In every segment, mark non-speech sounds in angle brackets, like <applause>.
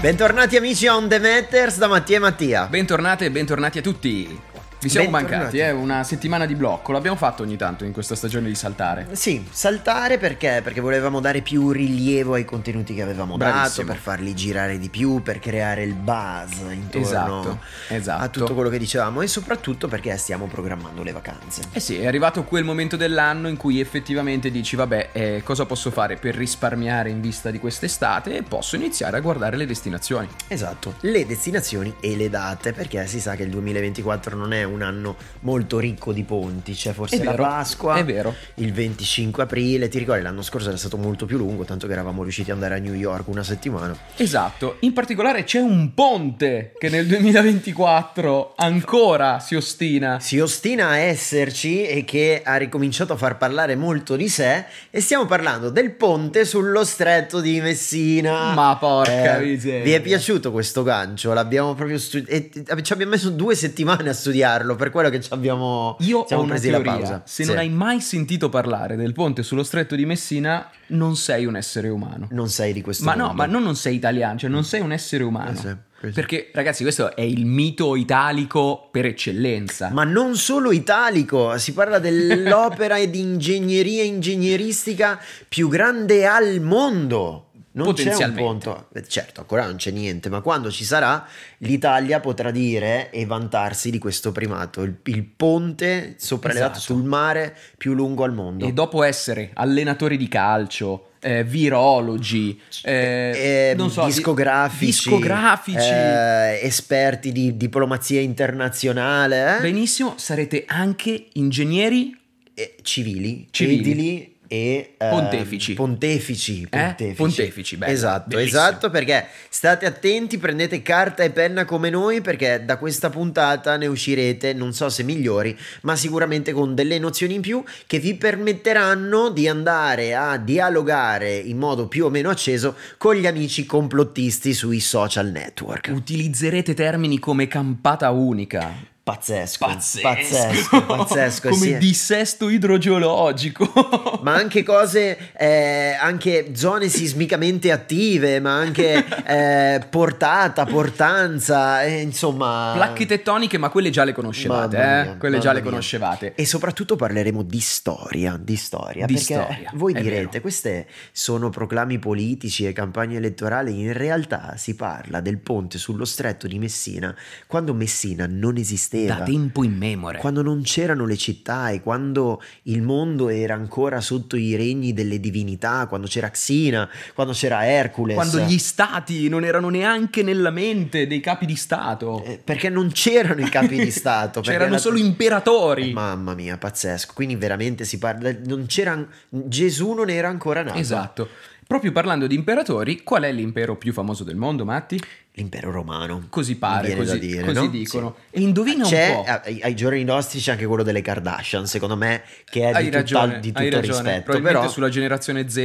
Bentornati amici on The Matters da Mattia e Mattia. Bentornate e bentornati a tutti. Vi siamo mancati, eh? Una settimana di blocco. L'abbiamo fatto ogni tanto in questa stagione di saltare. Sì, saltare perché? Perché volevamo dare più rilievo ai contenuti che avevamo dato, Bravissimo. per farli girare di più, per creare il buzz intorno Esatto, esatto. a tutto quello che dicevamo e soprattutto perché stiamo programmando le vacanze. Eh sì, è arrivato quel momento dell'anno in cui effettivamente dici, vabbè, eh, cosa posso fare per risparmiare in vista di quest'estate? E posso iniziare a guardare le destinazioni. Esatto, le destinazioni e le date, perché si sa che il 2024 non è un anno molto ricco di ponti, c'è forse È la vero, Pasqua, è vero. il 25 aprile, ti ricordi l'anno scorso era stato molto più lungo, tanto che eravamo riusciti ad andare a New York una settimana. Esatto, in particolare c'è un ponte che nel 2024 ancora si ostina. Si ostina a esserci e che ha ricominciato a far parlare molto di sé e stiamo parlando del ponte sullo stretto di Messina. Ma porca miseria. Vi è piaciuto questo gancio? L'abbiamo proprio studiato ci abbiamo messo due settimane a studiarlo, per quello che ci abbiamo Io ho una teoria. la pausa. Se Sì. non hai mai sentito parlare del ponte sullo stretto di Messina, non sei un essere umano. non sei di questo Ma no, mondo. ma non, non sei italiano, cioè non sei un essere umano. Sì. Perché, ragazzi, questo è il mito italico per eccellenza. Ma non solo italico, si parla dell'opera <laughs> di ingegneria ingegneristica più grande al mondo. Non c'è un ponto, eh, certo, ancora non c'è niente, ma quando ci sarà, l'Italia potrà dire e vantarsi di questo primato, il, il ponte sopraelevato Esatto. sul mare più lungo al mondo. E dopo essere allenatori di calcio, eh, virologi, eh, Eh, non so, di- discografici, discografici. eh, esperti di diplomazia internazionale, eh? benissimo, sarete anche ingegneri eh, civili, Civili. edili e ehm, Pontefici. pontefici, Eh? pontefici. Pontefici, bello, esatto, bellissimo. esatto, perché state attenti, prendete carta e penna come noi, perché da questa puntata ne uscirete, non so se migliori, ma sicuramente con delle nozioni in più che vi permetteranno di andare a dialogare in modo più o meno acceso con gli amici complottisti sui social network. utilizzerete termini come campata unica. Pazzesco, Pazzesco, pazzesco, <laughs> pazzesco. come sì. dissesto idrogeologico. <laughs> ma anche cose, eh, anche zone sismicamente attive, ma anche <laughs> eh, portata, portanza, eh, insomma. Placche tettoniche, ma quelle già le conoscevate, eh? mia, quelle già le mia. conoscevate. E soprattutto parleremo di storia, di storia, Di storia, voi direte, vero. queste sono proclami politici e campagne elettorali, in realtà si parla del ponte sullo stretto di Messina quando Messina non esisteva. Da tempo immemore. Quando non c'erano le città e quando il mondo era ancora sotto i regni delle divinità, quando c'era Xina, quando c'era Hercules. Quando gli stati non erano neanche nella mente dei capi di Stato. Eh, perché non c'erano i capi di Stato. <laughs> C'erano la- solo imperatori. Mamma mia, pazzesco. Quindi veramente si parla. Non c'era. Gesù non era ancora nato. Esatto. Proprio parlando di imperatori, qual è l'impero più famoso del mondo, Matti? L'impero romano. Così pare, così, dire, così no? dicono. E indovina C'è, un po'. ai, ai giorni nostri c'è anche quello delle Kardashian, secondo me, che è hai di, ragione, tutta- di hai tutto ragione. rispetto. Probabilmente Però sulla generazione Z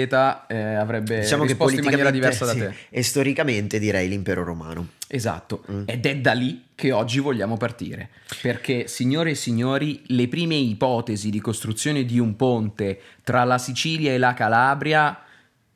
eh, avrebbe diciamo che risposto in maniera diversa da sì, te. e storicamente direi l'impero romano. Esatto, Mm. ed è da lì che oggi vogliamo partire, perché signore e signori, le prime ipotesi di costruzione di un ponte tra la Sicilia e la Calabria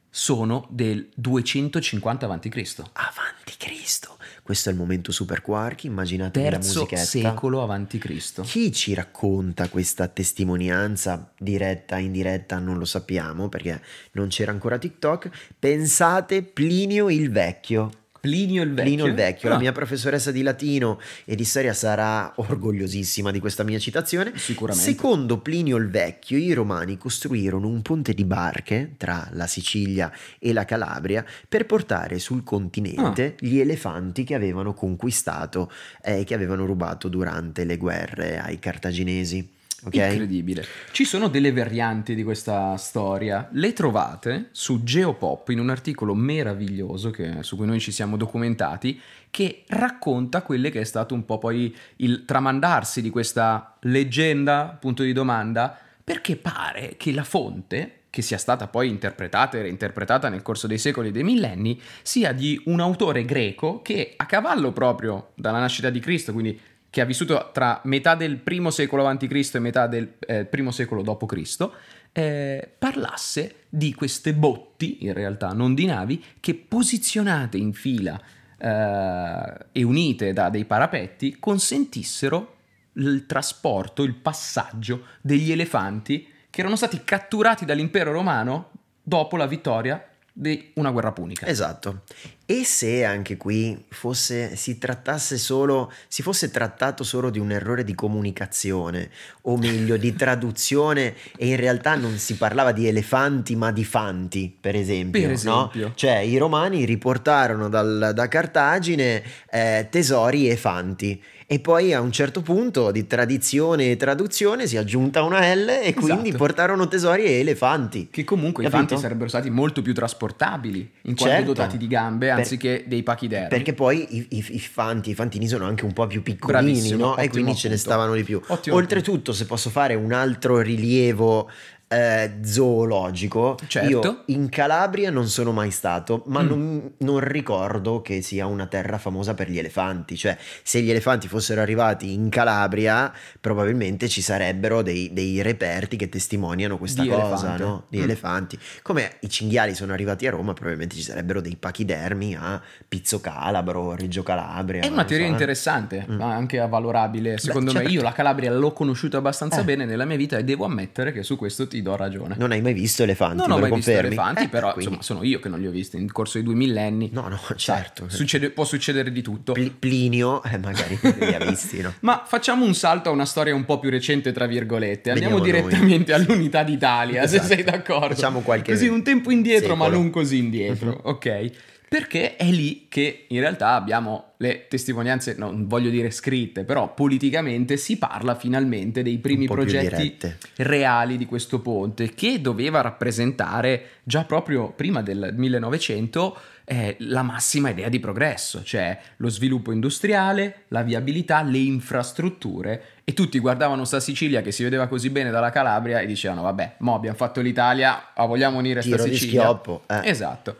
sono del 250 a.C., Avanti Cristo. Questo è il momento super quarky, immaginatevi la terzo musichetta. secolo a.C. Chi ci racconta questa testimonianza diretta, indiretta, non lo sappiamo perché non c'era ancora TikTok. Pensate Plinio il Vecchio. Plinio il Vecchio. Plinio il Vecchio, la Ah, mia professoressa di latino e di storia sarà orgogliosissima di questa mia citazione. Sicuramente. Secondo Plinio il Vecchio, i romani costruirono un ponte di barche tra la Sicilia e la Calabria per portare sul continente Ah. gli elefanti che avevano conquistato e che avevano rubato durante le guerre ai cartaginesi. Ok? Incredibile. Ci sono delle varianti di questa storia. Le trovate su Geopop in un articolo meraviglioso che- su cui noi ci siamo documentati che racconta quelle che è stato un po' poi il tramandarsi di questa leggenda, punto di domanda, perché pare che la fonte che sia stata poi interpretata e reinterpretata nel corso dei secoli e dei millenni, sia di un autore greco che a cavallo proprio dalla nascita di Cristo, quindi che ha vissuto tra metà del primo secolo a.C. e metà del eh, primo secolo d.C., eh, parlasse di queste botti, in realtà non di navi, che posizionate in fila eh, e unite da dei parapetti consentissero il trasporto, il passaggio degli elefanti che erano stati catturati dall'impero romano dopo la vittoria di una guerra punica. Esatto. E se anche qui fosse, si trattasse solo, si fosse trattato solo di un errore di comunicazione, o meglio di traduzione, e in realtà non si parlava di elefanti ma di fanti, per esempio. Per esempio. No? Cioè i romani riportarono dal, da Cartagine eh, tesori e fanti e poi a un certo punto di tradizione e traduzione si è aggiunta una L e quindi Esatto. portarono tesori e elefanti. Che comunque i fanti sarebbero stati molto più trasportabili in quanto Certo. dotati di gambe anziché dei pachidermi. Perché poi i, i- i fanti, i fantini sono anche un po' più piccolini, no? E quindi ce ne stavano di più. Ottimo Oltretutto, se posso fare un altro rilievo eh, zoologico, Certo. io in Calabria non sono mai stato, ma Mm. non, non ricordo che sia una terra famosa per gli elefanti. Cioè, se gli elefanti fossero arrivati in Calabria, probabilmente ci sarebbero dei, dei reperti che testimoniano questa Di cosa, elefante. no? Di Mm. elefanti. Come i cinghiali sono arrivati a Roma, probabilmente ci sarebbero dei pachidermi a Pizzo Calabro, Reggio Calabria. È una teoria so, eh. interessante, Mm. ma anche valorabile. Secondo me, certo. io la Calabria l'ho conosciuta abbastanza Eh. bene nella mia vita e devo ammettere che su questo ti do ragione. Non hai mai visto elefanti? non ho mai visto confermi? elefanti, Eh, però quindi- insomma, sono io che non li ho visti nel corso dei due millenni. No, no, certo. succede- può succedere di tutto. Pl- Plinio, eh, magari li ha visti, no? <laughs> Ma facciamo un salto a una storia un po' più recente, tra virgolette. Andiamo Vediamo noi. direttamente all'unità d'Italia, Esatto. se sei d'accordo. Facciamo qualche Così un tempo indietro, ma secolo. non così indietro, Mhm. ok? Perché è lì che in realtà abbiamo le testimonianze, no, non voglio dire scritte, però politicamente si parla finalmente dei primi progetti reali di questo ponte che doveva rappresentare già proprio prima del 1900 eh, la massima idea di progresso, cioè lo sviluppo industriale, la viabilità, le infrastrutture e tutti guardavano sta Sicilia che si vedeva così bene dalla Calabria e dicevano vabbè, mo abbiamo fatto l'Italia, ah, vogliamo unire sta Tiro di Sicilia. schioppo. eh. Esatto.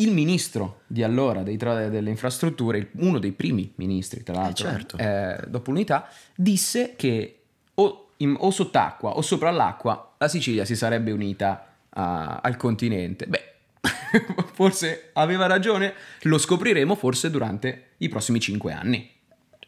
Il ministro di allora dei delle infrastrutture, uno dei primi ministri tra l'altro, Eh, certo. eh, dopo l'unità, disse che o, in- o sott'acqua o sopra l'acqua la Sicilia si sarebbe unita a- al continente. Beh, <laughs> forse aveva ragione, lo scopriremo forse durante i prossimi cinque anni.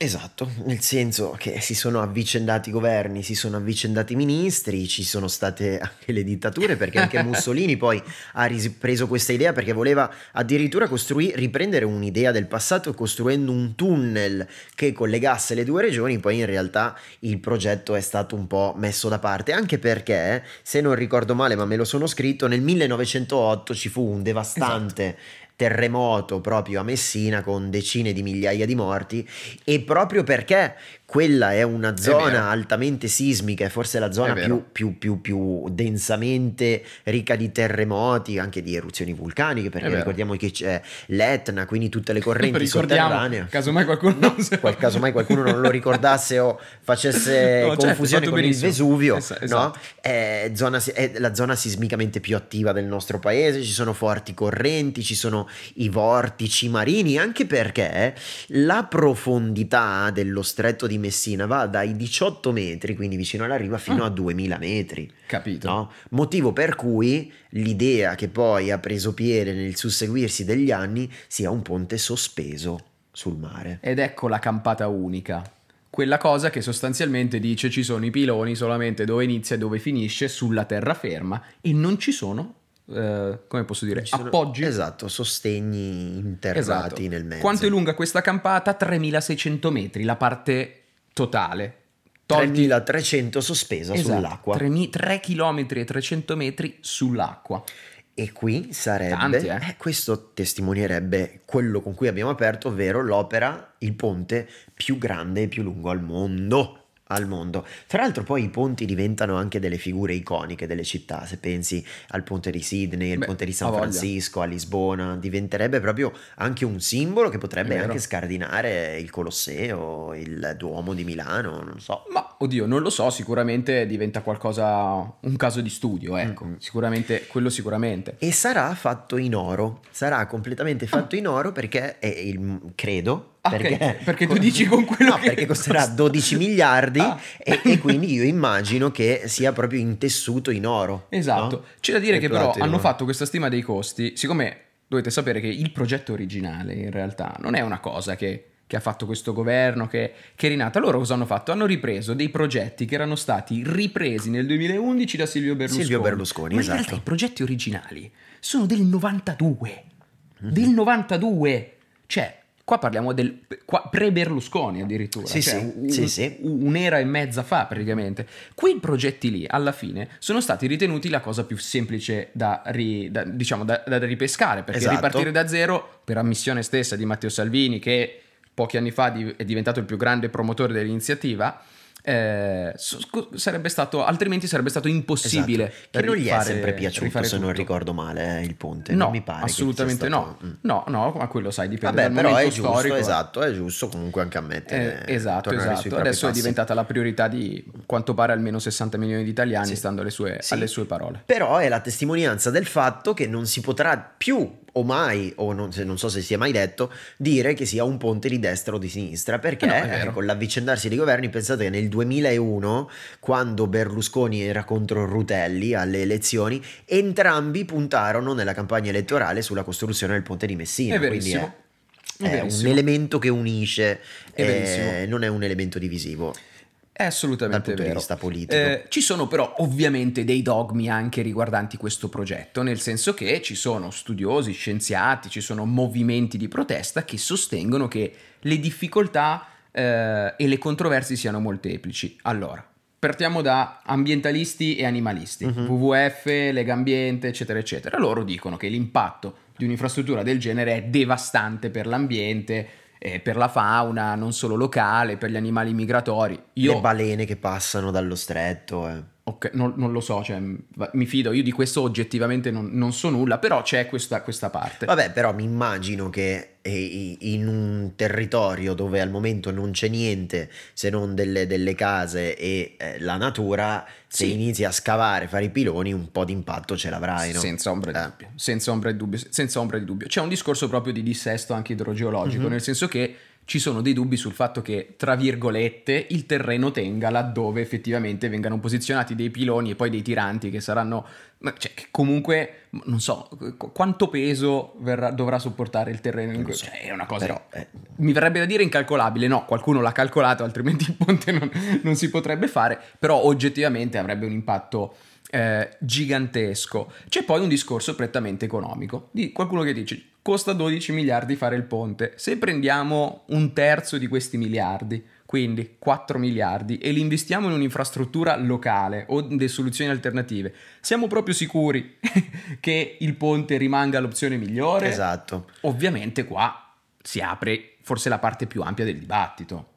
Esatto, nel senso che si sono avvicendati i governi, si sono avvicendati i ministri, ci sono state anche le dittature perché anche <laughs> Mussolini poi ha ripreso questa idea perché voleva addirittura costruire, riprendere un'idea del passato costruendo un tunnel che collegasse le due regioni, poi in realtà il progetto è stato un po' messo da parte, anche perché se non ricordo male ma me lo sono scritto, nel 1908 ci fu un devastante terremoto proprio a Messina con decine di migliaia di morti e proprio perché quella è una zona vero. altamente sismica e forse la zona È più, più, più, più densamente ricca di terremoti, anche di eruzioni vulcaniche, È perché ricordiamo che c'è l'Etna, quindi tutte le correnti <laughs> sotterranee. casomai qualcuno non se- Qual caso mai qualcuno non lo ricordasse o facesse <laughs> No, certo, confusione fatto con benissimo. il Vesuvio, Es- no? esatto. È, zona è la zona sismicamente più attiva del nostro paese, ci sono forti correnti, ci sono i vortici marini, anche perché la profondità dello stretto di Messina va dai 18 metri, quindi vicino alla riva, fino Ah. a 2000 metri. Capito? No? Motivo per cui l'idea che poi ha preso piede nel susseguirsi degli anni sia un ponte sospeso sul mare. Ed ecco la campata unica. Quella cosa che sostanzialmente dice ci sono i piloni solamente dove inizia e dove finisce sulla terraferma e non ci sono, eh, come posso dire, sono- appoggi. Esatto, sostegni interrati Esatto. nel mezzo. Quanto è lunga questa campata? 3600 metri, la parte totale. Tolti 3300 sospesa Esatto, sull'acqua. 3 km e 300 metri sull'acqua. E qui sarebbe, Tanti, eh. eh, questo testimonierebbe quello con cui abbiamo aperto, ovvero l'opera, il ponte più grande e più lungo al mondo. Al mondo. Tra l'altro, poi i ponti diventano anche delle figure iconiche delle città. Se pensi al ponte di Sydney, al Beh, ponte di San. Francisco, a Lisbona, diventerebbe proprio anche un simbolo che potrebbe anche scardinare il Colosseo, il Duomo di Milano, non so. Ma oddio, non lo so, sicuramente diventa qualcosa, un caso di studio, ecco. Mm. Sicuramente, quello sicuramente. E sarà fatto in oro, sarà completamente fatto in oro perché è il credo. Ah, perché, perché tu dici con quello no, che perché costerà <laughs> costa. 12 miliardi Ah. e, e quindi io immagino che sia proprio intessuto in oro. Esatto. no? C'è da dire E che però platino. hanno fatto questa stima dei costi, siccome dovete sapere che il progetto originale in realtà non è una cosa che, che ha fatto questo governo, che, che, è rinata. Loro cosa hanno fatto? Hanno ripreso dei progetti che erano stati ripresi nel 2011 da Silvio Berlusconi. Silvio Berlusconi, Ma esatto. in realtà i progetti originali sono del 92. Mm-hmm. Del 92. Cioè, Qua parliamo del qua, pre-Berlusconi addirittura, sì, cioè sì, un, sì, sì. un'era e mezza fa praticamente. Quei progetti lì, alla fine, sono stati ritenuti la cosa più semplice da, ri, da diciamo, da, da, ripescare, perché esatto. ripartire da zero, per ammissione stessa di Matteo Salvini, che pochi anni fa è diventato il più grande promotore dell'iniziativa, eh, sarebbe stato altrimenti sarebbe stato impossibile esatto. che non gli è sempre piaciuto se tutto. non ricordo male eh, il ponte no non mi pare assolutamente stato... no no no ma quello sai dipende Vabbè, però momento è giusto, storico esatto è giusto comunque anche ammettere eh, esatto esatto adesso è diventata la priorità di quanto pare almeno 60 milioni di italiani sì. stando alle sue, sì. alle sue parole però è la testimonianza del fatto che non si potrà più o mai, o non, non, so se sia mai detto, dire che sia un ponte di destra o di sinistra, perché no, eh, con l'avvicendarsi dei governi, pensate che nel 2001, quando Berlusconi era contro Rutelli alle elezioni, entrambi puntarono nella campagna elettorale sulla costruzione del ponte di Messina. È verissimo. È, è, è un elemento che unisce, eh, non è un elemento divisivo. È assolutamente dal punto vero. di vista politico. Eh, ci sono però ovviamente dei dogmi anche riguardanti questo progetto, nel senso che ci sono studiosi, scienziati, ci sono movimenti di protesta che sostengono che le difficoltà eh, e le controversie siano molteplici. Allora, partiamo da ambientalisti e animalisti, Mhm. uh-huh. WWF, Lega Ambiente, eccetera, eccetera. Loro dicono che l'impatto di un'infrastruttura del genere è devastante per l'ambiente, eh, per la fauna, non solo locale, per gli animali migratori. Io, Le balene che passano dallo stretto. Eh. Ok, non, non lo so, cioè, mi fido, io di questo oggettivamente non, non so nulla, però c'è questa, questa parte. Vabbè, però mi immagino che eh, in un territorio dove al momento non c'è niente se non delle, delle case e eh, la natura, se Sì. inizi a scavare, fare i piloni, un po' di impatto ce l'avrai, no? Senza ombra, di Eh. dubbio, senza, ombra di dubbio, senza ombra di dubbio. C'è un discorso proprio di dissesto anche idrogeologico, Mhm. nel senso che ci sono dei dubbi sul fatto che, tra virgolette, il terreno tenga laddove effettivamente vengano posizionati dei piloni e poi dei tiranti che saranno, cioè, che comunque, non so, qu- quanto peso verrà- dovrà sopportare il terreno. in so. cioè, è una cosa Però, eh, mi verrebbe da dire incalcolabile, no, qualcuno l'ha calcolato, altrimenti il ponte non, non si potrebbe fare, però oggettivamente avrebbe un impatto eh, gigantesco. C'è poi un discorso prettamente economico, di qualcuno che dice costa 12 miliardi fare il ponte, se prendiamo un terzo di questi miliardi, quindi 4 miliardi, e li investiamo in un'infrastruttura locale o in delle soluzioni alternative, siamo proprio sicuri <laughs> che il ponte rimanga l'opzione migliore? esatto. Ovviamente qua si apre forse la parte più ampia del dibattito,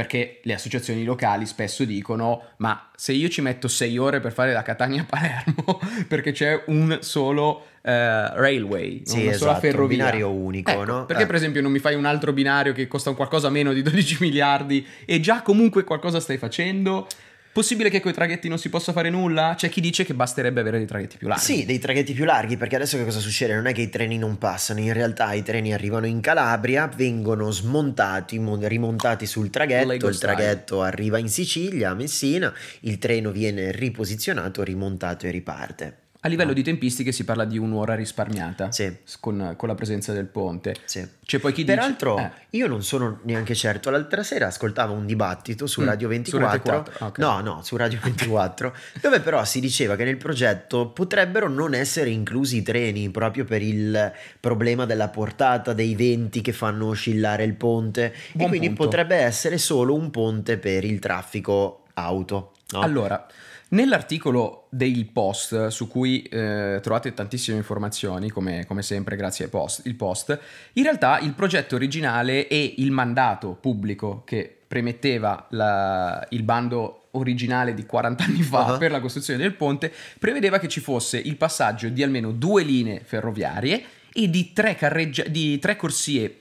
perché le associazioni locali spesso dicono ma se io ci metto sei ore per fare da Catania a Palermo <laughs> perché c'è un solo eh, railway, Sì, una sola esatto, un ferrovia. binario unico, Ecco, no? Perché Eh. per esempio non mi fai un altro binario che costa un qualcosa meno di <laughs> 12 miliardi e già comunque qualcosa stai facendo? Possibile che con i traghetti non si possa fare nulla? C'è chi dice che basterebbe avere dei traghetti più larghi. Sì, dei traghetti più larghi, perché adesso che cosa succede? Non è che i treni non passano, in realtà i treni arrivano in Calabria, vengono smontati, mon- rimontati sul traghetto, Lego il style. traghetto arriva in Sicilia, a Messina, il treno viene riposizionato, rimontato e riparte. A livello di tempistiche si parla di un'ora risparmiata Sì. con, con la presenza del ponte. Sì. C'è poi chi Peraltro, dice... eh, io non sono neanche certo. L'altra sera ascoltavo un dibattito su Mm, Radio su 24. Rete 4, ok. No, no, su Radio 24, dove però si diceva che nel progetto potrebbero non essere inclusi i treni proprio per il problema della portata dei venti che fanno oscillare il ponte. Buon e quindi punto. potrebbe essere solo un ponte per il traffico auto. no? Allora, nell'articolo del post, su cui eh, trovate tantissime informazioni, come, come sempre grazie al post, il post, in realtà il progetto originale e il mandato pubblico che premetteva la- il bando originale di 40 anni fa Ah. per la costruzione del ponte prevedeva che ci fosse il passaggio di almeno due linee ferroviarie e di tre, carreggia- di tre corsie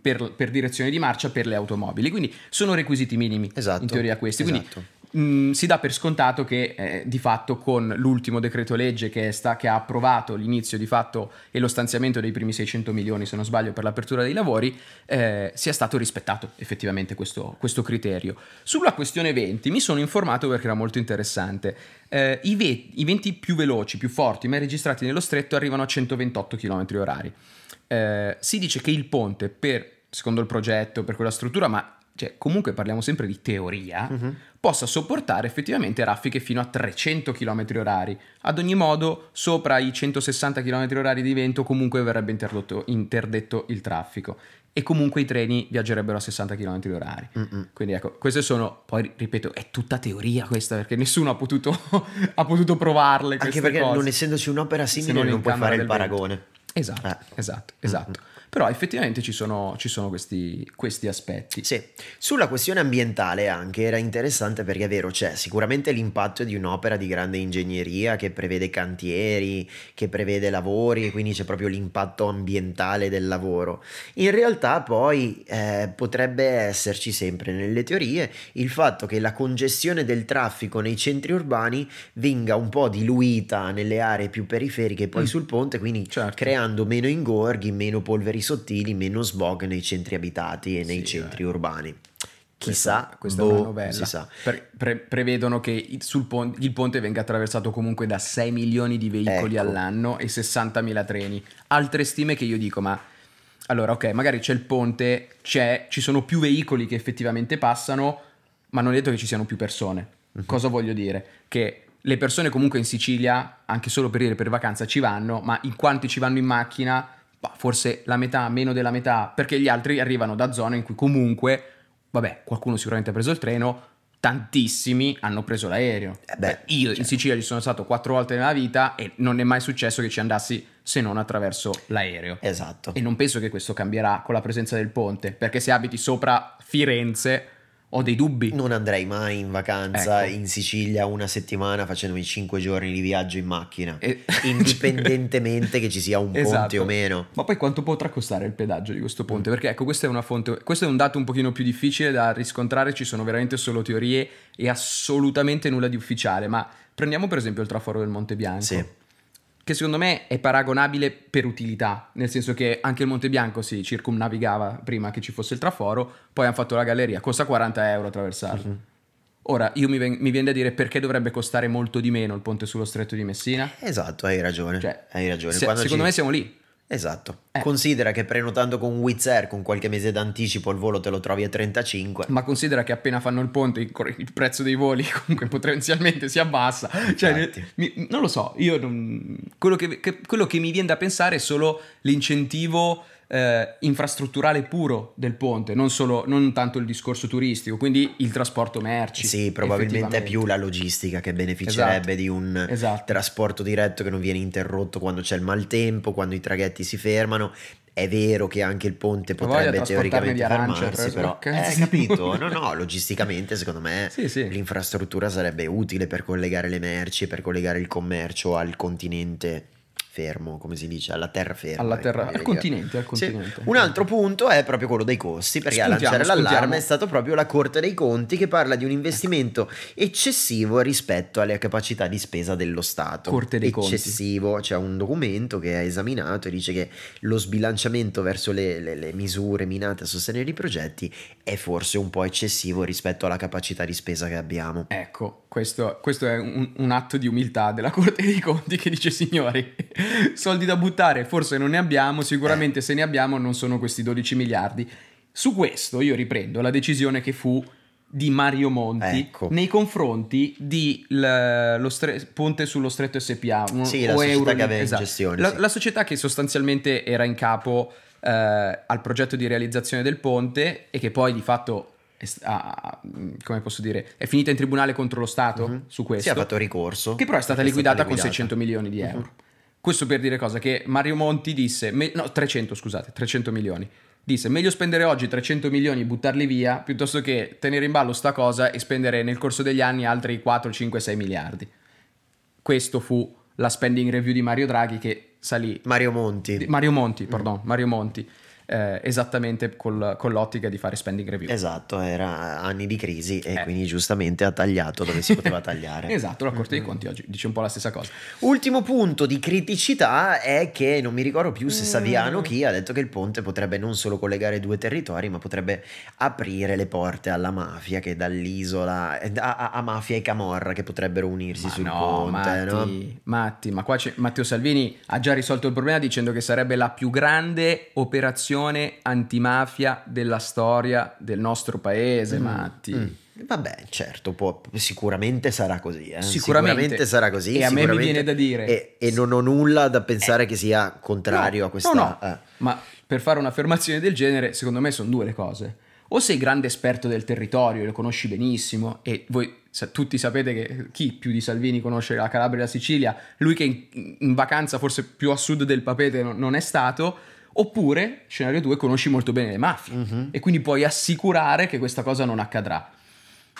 per, per direzione di marcia per le automobili. Quindi sono requisiti minimi Esatto, in teoria questi. Quindi esatto. Mh, si dà per scontato che eh, di fatto con l'ultimo decreto legge che, sta, che, ha approvato l'inizio di fatto e lo stanziamento dei primi 600 milioni, se non sbaglio, per l'apertura dei lavori, eh, sia stato rispettato effettivamente questo, questo, criterio. Sulla questione 20 mi sono informato perché era molto interessante. Eh, i, ve- i, venti più veloci, più forti, mai registrati nello stretto, arrivano a 128 km orari. Eh, si dice che il ponte, per, secondo il progetto, per quella struttura, ma cioè, comunque parliamo sempre di teoria, uh-huh. possa sopportare effettivamente raffiche fino a 300 km orari. Ad ogni modo, sopra i 160 km orari di vento comunque verrebbe interdetto il traffico e comunque i treni viaggerebbero a 60 km orari. Mm-mm. Quindi ecco, queste sono, poi ripeto, è tutta teoria questa perché nessuno ha potuto, <laughs> ha potuto provarle. Anche perché cose. non essendoci un'opera simile non, non puoi fare il paragone. Vento. Esatto, eh. esatto, esatto. Mm-hmm. Però effettivamente ci sono, ci sono questi, questi, aspetti. Sì, sulla questione ambientale anche era interessante perché è vero, c'è sicuramente l'impatto di un'opera di grande ingegneria che prevede cantieri, che prevede lavori e quindi c'è proprio l'impatto ambientale del lavoro. In realtà poi eh, potrebbe esserci sempre nelle teorie il fatto che la congestione del traffico nei centri urbani venga un po' diluita nelle aree più periferiche poi mm. sul ponte, quindi certo. creando meno ingorghi, meno polveri sottili, meno smog nei centri abitati e nei sì, centri eh. urbani. Chissà, questa, questa boh, è una novella. Si sa. Pre- pre- prevedono che ponte, il ponte venga attraversato comunque da 6 milioni di veicoli ecco. all'anno e 60 mila treni. Altre stime che io dico, ma allora, ok, magari c'è il ponte, c'è, ci sono più veicoli che effettivamente passano, ma non è detto che ci siano più persone. Uh-huh. Cosa voglio dire? Che le persone comunque in Sicilia, anche solo per dire per vacanza, ci vanno, ma in quanti ci vanno in macchina forse la metà, meno della metà, perché gli altri arrivano da zone in cui comunque, vabbè, qualcuno sicuramente ha preso il treno, tantissimi hanno preso l'aereo. Eh beh, io certo. in Sicilia ci sono stato quattro volte nella vita e non è mai successo che ci andassi se non attraverso l'aereo. Esatto. E non penso che questo cambierà con la presenza del ponte, perché se abiti sopra Firenze ho dei dubbi. Non andrei mai in vacanza ecco. in Sicilia una settimana facendomi 5 giorni di viaggio in macchina, e... <laughs> indipendentemente che ci sia un esatto. ponte o meno. Ma poi quanto potrà costare il pedaggio di questo ponte? Perché ecco, questa è una fonte, questo è un dato un pochino più difficile da riscontrare, ci sono veramente solo teorie e assolutamente nulla di ufficiale, ma prendiamo per esempio il traforo del Monte Bianco. Sì che secondo me è paragonabile per utilità, nel senso che anche il Monte Bianco si circumnavigava prima che ci fosse il traforo, poi hanno fatto la galleria, costa 40 euro attraversarlo. Uh-huh. Ora, io mi, ven- mi, viene da dire perché dovrebbe costare molto di meno il ponte sullo stretto di Messina? Esatto, hai ragione. Cioè, hai ragione. Se, secondo ci... me siamo lì. Esatto. Eh. Considera che prenotando con Wizz Air con qualche mese d'anticipo il volo te lo trovi a 35. Ma considera che appena fanno il ponte il, prezzo dei voli <laughs> comunque potenzialmente si abbassa. Cioè, mi, non lo so, io non, quello, che, che, quello che mi viene da pensare è solo l'incentivo eh, infrastrutturale puro del ponte, non, solo, non tanto il discorso turistico, quindi il trasporto merci. Sì, probabilmente è più la logistica che beneficerebbe esatto. di un esatto. trasporto diretto che non viene interrotto quando c'è il maltempo, quando i traghetti si fermano. È vero che anche il ponte potrebbe teoricamente fermarsi, però eh, capito? <laughs> No, no, logisticamente secondo me sì, sì. l'infrastruttura sarebbe utile per collegare le merci, per collegare il commercio al continente fermo, come si dice, alla terraferma. Alla terra, al continente, al continente. Sì. Un altro punto è proprio quello dei costi, perché spuntiamo, a lanciare spuntiamo. l'allarme è stato proprio la Corte dei Conti che parla di un investimento eccessivo rispetto alle capacità di spesa dello Stato. Corte dei eccessivo, Conti. c'è un documento che ha esaminato e dice che lo sbilanciamento verso le, le, le misure minate a sostenere i progetti è forse un po' eccessivo rispetto alla capacità di spesa che abbiamo. Ecco, questo, questo è un, un atto di umiltà della Corte dei Conti che dice signori <laughs> soldi da buttare forse non ne abbiamo, sicuramente se ne abbiamo non sono questi 12 miliardi. Su questo io riprendo la decisione che fu di Mario Monti ecco. nei confronti di l- lo stre- Ponte sullo Stretto SPA. Sì, la società Euro, che aveva esatto. in gestione. La, sì. la, società che sostanzialmente era in capo eh, al progetto di realizzazione del ponte e che poi di fatto ha, come posso dire, è finita in tribunale contro lo Stato mm-hmm. su questo. Si è fatto ricorso. Che però è stata, è liquidata, stata liquidata, con 600 milioni di euro. Mm-hmm. Questo per dire cosa? Che Mario Monti disse, me, no 300 scusate, 300 milioni. Disse meglio spendere oggi 300 milioni e buttarli via piuttosto che tenere in ballo sta cosa e spendere nel corso degli anni altri 4, 5, 6 miliardi. Questo fu la spending review di Mario Draghi che salì... Mario Monti. Mario Monti, pardon, mm. Mario Monti. Eh, esattamente col- con l'ottica di fare spending review. Esatto, era anni di crisi e Eh. quindi giustamente ha tagliato dove si poteva tagliare. <laughs> esatto, la Corte Mm-hmm. dei Conti oggi dice un po' la stessa cosa. Ultimo punto di criticità è che non mi ricordo più se Saviano Mm. chi ha detto che il ponte potrebbe non solo collegare due territori, ma potrebbe aprire le porte alla mafia che dall'isola a, a- a mafia e camorra che potrebbero unirsi Ma sul no, ponte, Matti, no? Matti, ma qua Matteo Salvini ha già risolto il problema dicendo che sarebbe la più grande operazione antimafia della storia del nostro paese, Matti. Mm. Vabbè, certo, può- sicuramente sarà così. eh. Sicuramente. sarà così. E a me mi sicuramente- viene da dire- E, e non ho nulla da pensare che sia contrario No, a questa. no, no. eh. Ma per fare un'affermazione del genere, secondo me sono due le cose. O sei grande esperto del territorio, lo conosci benissimo, e voi sa- tutti sapete che chi più di Salvini conosce la Calabria e la Sicilia, lui che in, in vacanza forse più a sud del Papete non, non è stato, oppure, scenario 2, conosci molto bene le mafie Mhm. e quindi puoi assicurare che questa cosa non accadrà.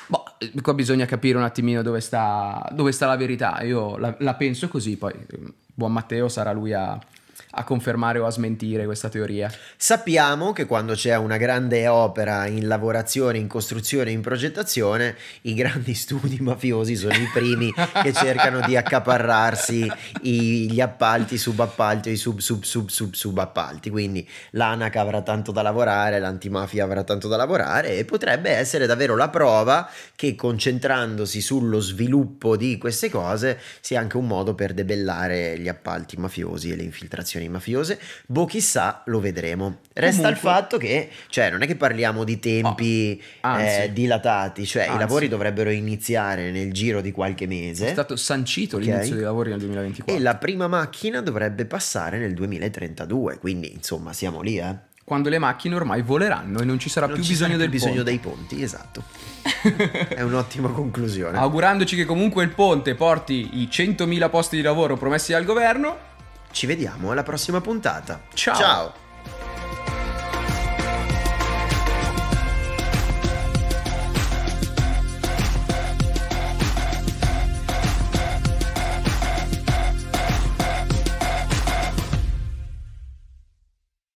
Boh, eh, qua bisogna capire un attimino dove sta, dove sta la verità. Io la, la penso così, poi eh, buon Matteo sarà lui a, a confermare o a smentire questa teoria. Sappiamo che quando c'è una grande opera in lavorazione, in costruzione, in progettazione, i grandi <laughs> studi mafiosi sono i primi che cercano di accaparrarsi i- gli appalti, subappalti o i sub sub sub sub subappalti. Quindi l'ANAC avrà tanto da lavorare, l'antimafia avrà tanto da lavorare e potrebbe essere davvero la prova che concentrandosi sullo sviluppo di queste cose sia anche un modo per debellare gli appalti mafiosi e le infiltrazioni mafiose. Boh, chissà, lo vedremo. Resta Comunque- il fatto che, cioè, non è che parliamo di tempi Oh, anzi. eh, dilatati, cioè i Anzi. lavori dovrebbero iniziare nel giro di qualche È mese. stato sancito Ok. l'inizio dei lavori nel 2024. E la prima macchina dovrebbe passare nel 2032, quindi insomma siamo lì, eh. Quando le macchine ormai voleranno e non ci sarà Non più ci bisogno del bisogno ponte. dei ponti, esatto. <laughs> È un'ottima conclusione. Augurandoci che comunque il ponte porti i 100.000 posti di lavoro promessi dal governo. Ci vediamo alla prossima puntata. Ciao. Ciao.